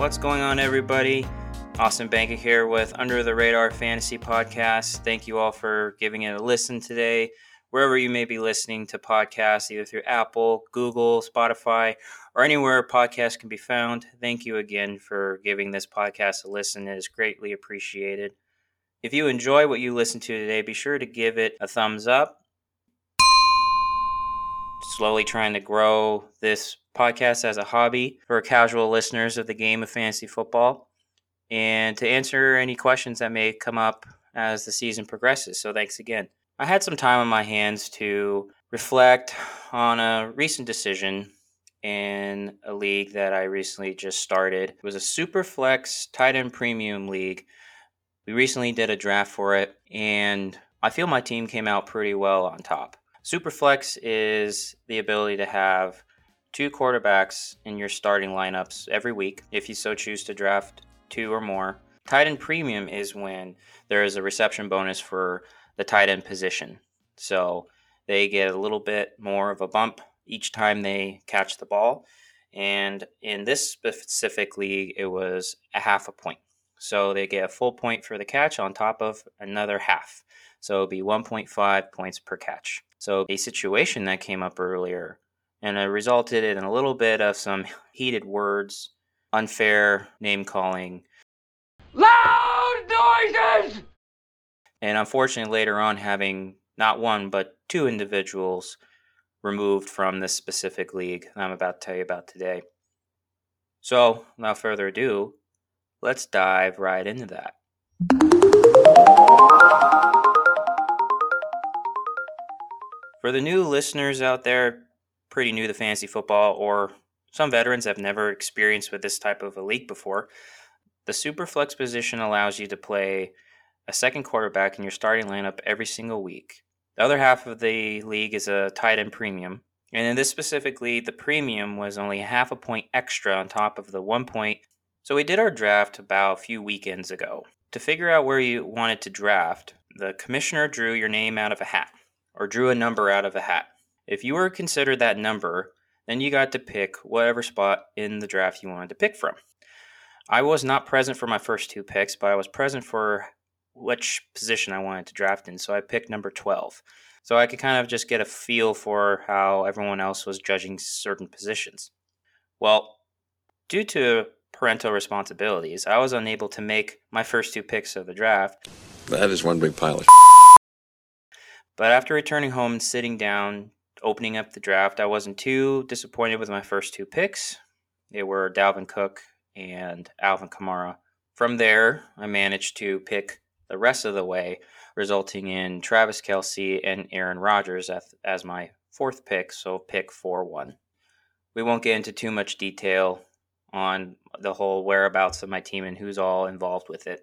What's going on, everybody? Austin Banker here with Under the Radar Fantasy Podcast. Thank you all for giving it a listen today. Wherever you may be listening to podcasts, either through Apple, Google, Spotify, or anywhere podcasts can be found, thank you again for giving this podcast a listen. It is greatly appreciated. If you enjoy what you listen to today, be sure to give it a thumbs up. Slowly trying to grow this podcast as a hobby for casual listeners of the game of fantasy football and to answer any questions that may come up as the season progresses. So, thanks again. I had some time on my hands to reflect on a recent decision in a league that I recently just started. It was a super flex tight end premium league we recently did a draft for it, and I feel my team came out pretty well on top. Superflex is the ability to have two quarterbacks in your starting lineups every week if you so choose to draft two or more. Tight end premium is when there is a reception bonus for the tight end position. So they get a little bit more of a bump each time they catch the ball. And in this specific league, it was a half a point. So they get a full point for the catch on top of another half. So it'll be 1.5 points per catch. So a situation that came up earlier and it resulted in a little bit of some heated words, unfair name calling, loud noises, and unfortunately later on having not one but two individuals removed from this specific league that I'm about to tell you about today. So, without further ado, Let's dive right into that. For the new listeners out there, pretty new to fantasy football, or some veterans have never experienced with this type of a league before, the super flex position allows you to play a second quarterback in your starting lineup every single week. The other half of the league is a tight end premium. And in this specifically, the premium was only half a point extra on top of the one point so we did our draft about a few weekends ago. To figure out where you wanted to draft, the commissioner drew your name out of a hat, or drew a number out of a hat. If you were considered that number, then you got to pick whatever spot in the draft you wanted to pick from. I was not present for my first two picks, but I was present for which position I wanted to draft in, so I picked number 12. So I could kind of just get a feel for how everyone else was judging certain positions. Well, due to parental responsibilities, I was unable to make my first two picks of the draft. That is one big pile of. But after returning home and sitting down, opening up the draft, I wasn't too disappointed with my first two picks. They were Dalvin Cook and Alvin Kamara. From there, I managed to pick the rest of the way, resulting in Travis Kelce and Aaron Rodgers as, as my fourth pick, so pick 4 1. We won't get into too much detail on the whole whereabouts of my team and who's all involved with it.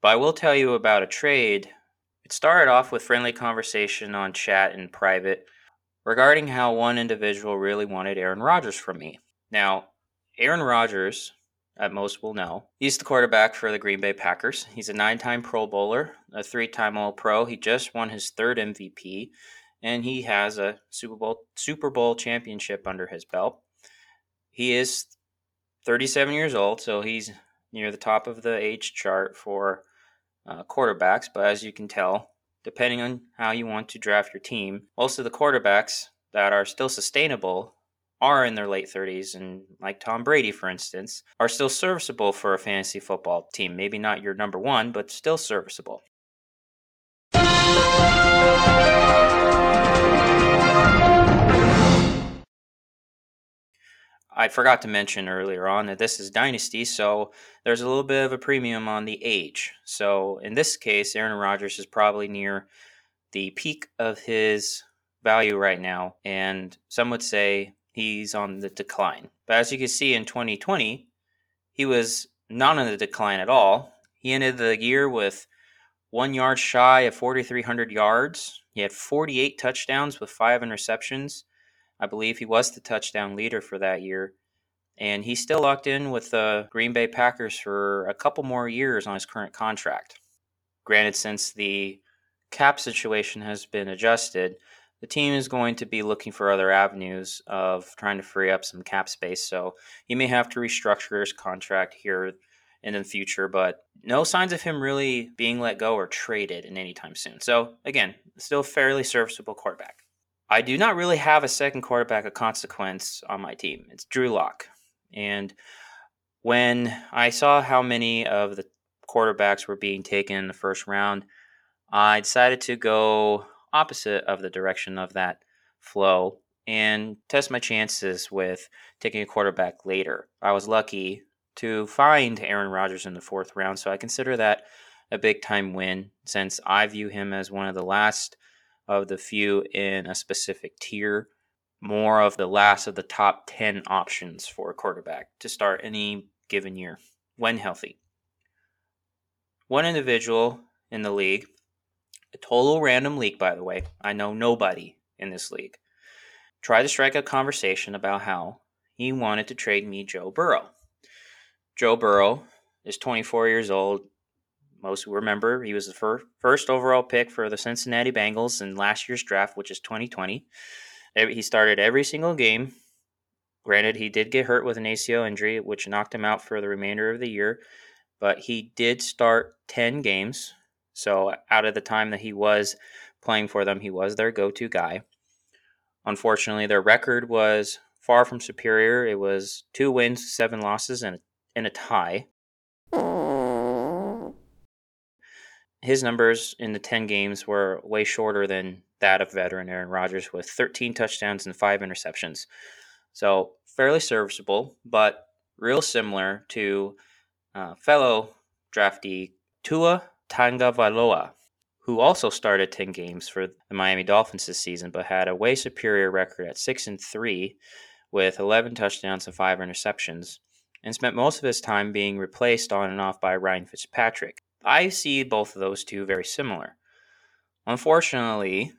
But I will tell you about a trade. It started off with friendly conversation on chat and private regarding how one individual really wanted Aaron Rodgers from me. Now, Aaron Rodgers, at most will know, he's the quarterback for the Green Bay Packers. He's a nine time Pro Bowler, a three time All Pro. He just won his third MVP, and he has a Super Bowl Super Bowl championship under his belt. He is 37 years old, so he's near the top of the age chart for uh, quarterbacks. But as you can tell, depending on how you want to draft your team, most of the quarterbacks that are still sustainable are in their late 30s, and like Tom Brady, for instance, are still serviceable for a fantasy football team. Maybe not your number one, but still serviceable. I forgot to mention earlier on that this is Dynasty, so there's a little bit of a premium on the age. So in this case, Aaron Rodgers is probably near the peak of his value right now, and some would say he's on the decline. But as you can see in 2020, he was not on the decline at all. He ended the year with one yard shy of 4,300 yards. He had 48 touchdowns with five interceptions. I believe he was the touchdown leader for that year. And he's still locked in with the Green Bay Packers for a couple more years on his current contract. Granted, since the cap situation has been adjusted, the team is going to be looking for other avenues of trying to free up some cap space. So he may have to restructure his contract here in the future, but no signs of him really being let go or traded in any time soon. So again, still fairly serviceable quarterback. I do not really have a second quarterback of consequence on my team. It's Drew Lock. And when I saw how many of the quarterbacks were being taken in the first round, I decided to go opposite of the direction of that flow and test my chances with taking a quarterback later. I was lucky to find Aaron Rodgers in the fourth round, so I consider that a big time win since I view him as one of the last of the few in a specific tier, more of the last of the top 10 options for a quarterback to start any given year when healthy. One individual in the league a total random league, by the way. I know nobody in this league. Tried to strike a conversation about how he wanted to trade me Joe Burrow. Joe Burrow is 24 years old. Most remember he was the fir- first overall pick for the Cincinnati Bengals in last year's draft, which is 2020. He started every single game. Granted, he did get hurt with an ACL injury, which knocked him out for the remainder of the year, but he did start 10 games so out of the time that he was playing for them, he was their go-to guy. Unfortunately, their record was far from superior. It was two wins, seven losses, and in a tie. His numbers in the 10 games were way shorter than that of veteran Aaron Rodgers with 13 touchdowns and five interceptions. So fairly serviceable, but real similar to uh, fellow draftee Tua Tagovailoa, who also started 10 games for the Miami Dolphins this season, but had a way superior record at 6 and 3 with 11 touchdowns and 5 interceptions, and spent most of his time being replaced on and off by Ryan Fitzpatrick. I see both of those two very similar. Unfortunately,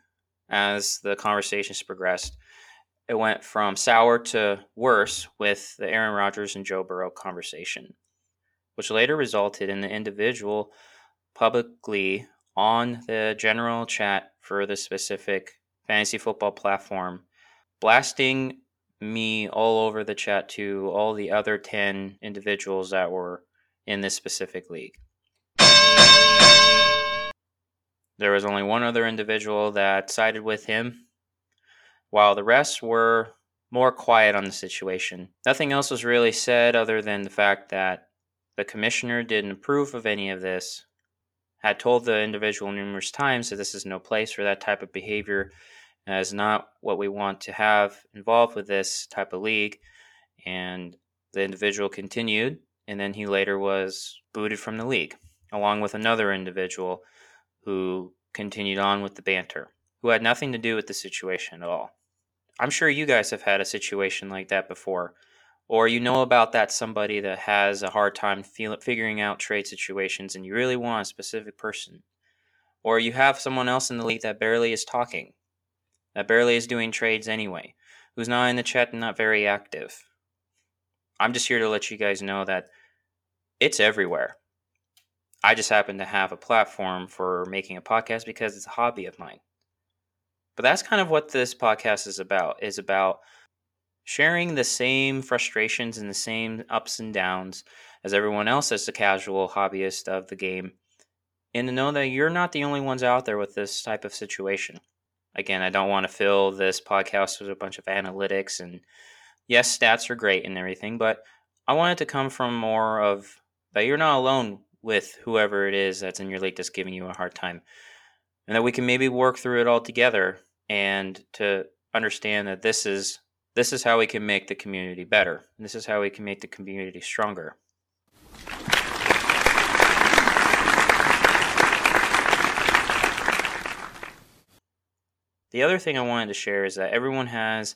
as the conversations progressed, it went from sour to worse with the Aaron Rodgers and Joe Burrow conversation, which later resulted in the individual publicly on the general chat for the specific fantasy football platform, blasting me all over the chat to all the other 10 individuals that were in this specific league. There was only one other individual that sided with him, while the rest were more quiet on the situation. Nothing else was really said other than the fact that the commissioner didn't approve of any of this had told the individual numerous times that this is no place for that type of behavior is not what we want to have involved with this type of league. And the individual continued, and then he later was booted from the league, along with another individual who continued on with the banter, who had nothing to do with the situation at all. I'm sure you guys have had a situation like that before or you know about that somebody that has a hard time feel, figuring out trade situations and you really want a specific person or you have someone else in the league that barely is talking that barely is doing trades anyway who's not in the chat and not very active i'm just here to let you guys know that it's everywhere i just happen to have a platform for making a podcast because it's a hobby of mine. But that's kind of what this podcast is about. Is about sharing the same frustrations and the same ups and downs as everyone else as a casual hobbyist of the game and to know that you're not the only ones out there with this type of situation. Again i don't want to fill this podcast with a bunch of analytics and yes stats are great and everything but i want it to come from more of that you're not alone with whoever it is that's in your league that's giving you a hard time and that we can maybe work through it all together and to understand that this is this is how we can make the community better. This is how we can make the community stronger. The other thing I wanted to share is that everyone has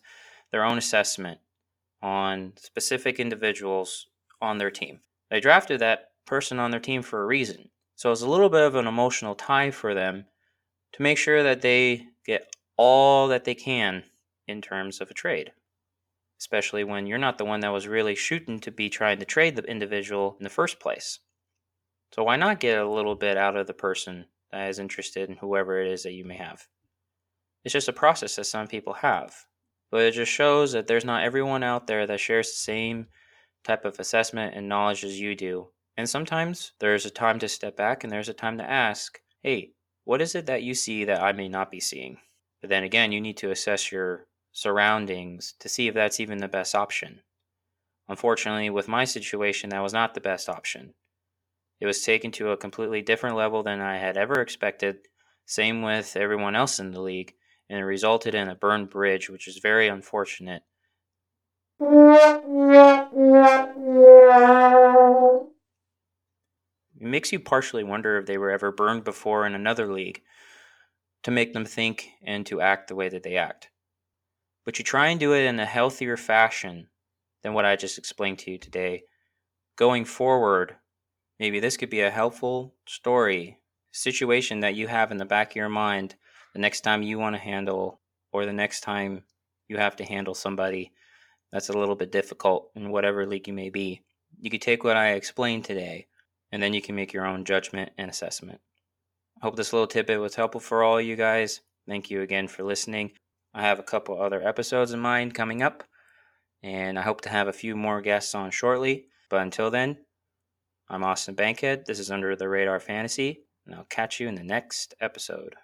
their own assessment on specific individuals on their team. They drafted that person on their team for a reason. So it's a little bit of an emotional tie for them to make sure that they get all that they can in terms of a trade especially when you're not the one that was really shooting to be trying to trade the individual in the first place. So why not get a little bit out of the person that is interested in whoever it is that you may have? It's just a process that some people have. But it just shows that there's not everyone out there that shares the same type of assessment and knowledge as you do. And sometimes there's a time to step back and there's a time to ask, hey, what is it that you see that I may not be seeing? But then again, you need to assess your surroundings to see if that's even the best option. Unfortunately, with my situation, that was not the best option. It was taken to a completely different level than I had ever expected, same with everyone else in the league, and it resulted in a burned bridge, which is very unfortunate. It makes you partially wonder if they were ever burned before in another league to make them think and to act the way that they act. But you try and do it in a healthier fashion than what I just explained to you today. Going forward, maybe this could be a helpful story, situation that you have in the back of your mind the next time you want to handle or the next time you have to handle somebody that's a little bit difficult in whatever league you may be. You could take what I explained today and then you can make your own judgment and assessment. I hope this little tidbit was helpful for all you guys. Thank you again for listening. I have a couple other episodes in mind coming up, and I hope to have a few more guests on shortly. But until then, I'm Austin Bankhead. This is Under the Radar Fantasy, and I'll catch you in the next episode.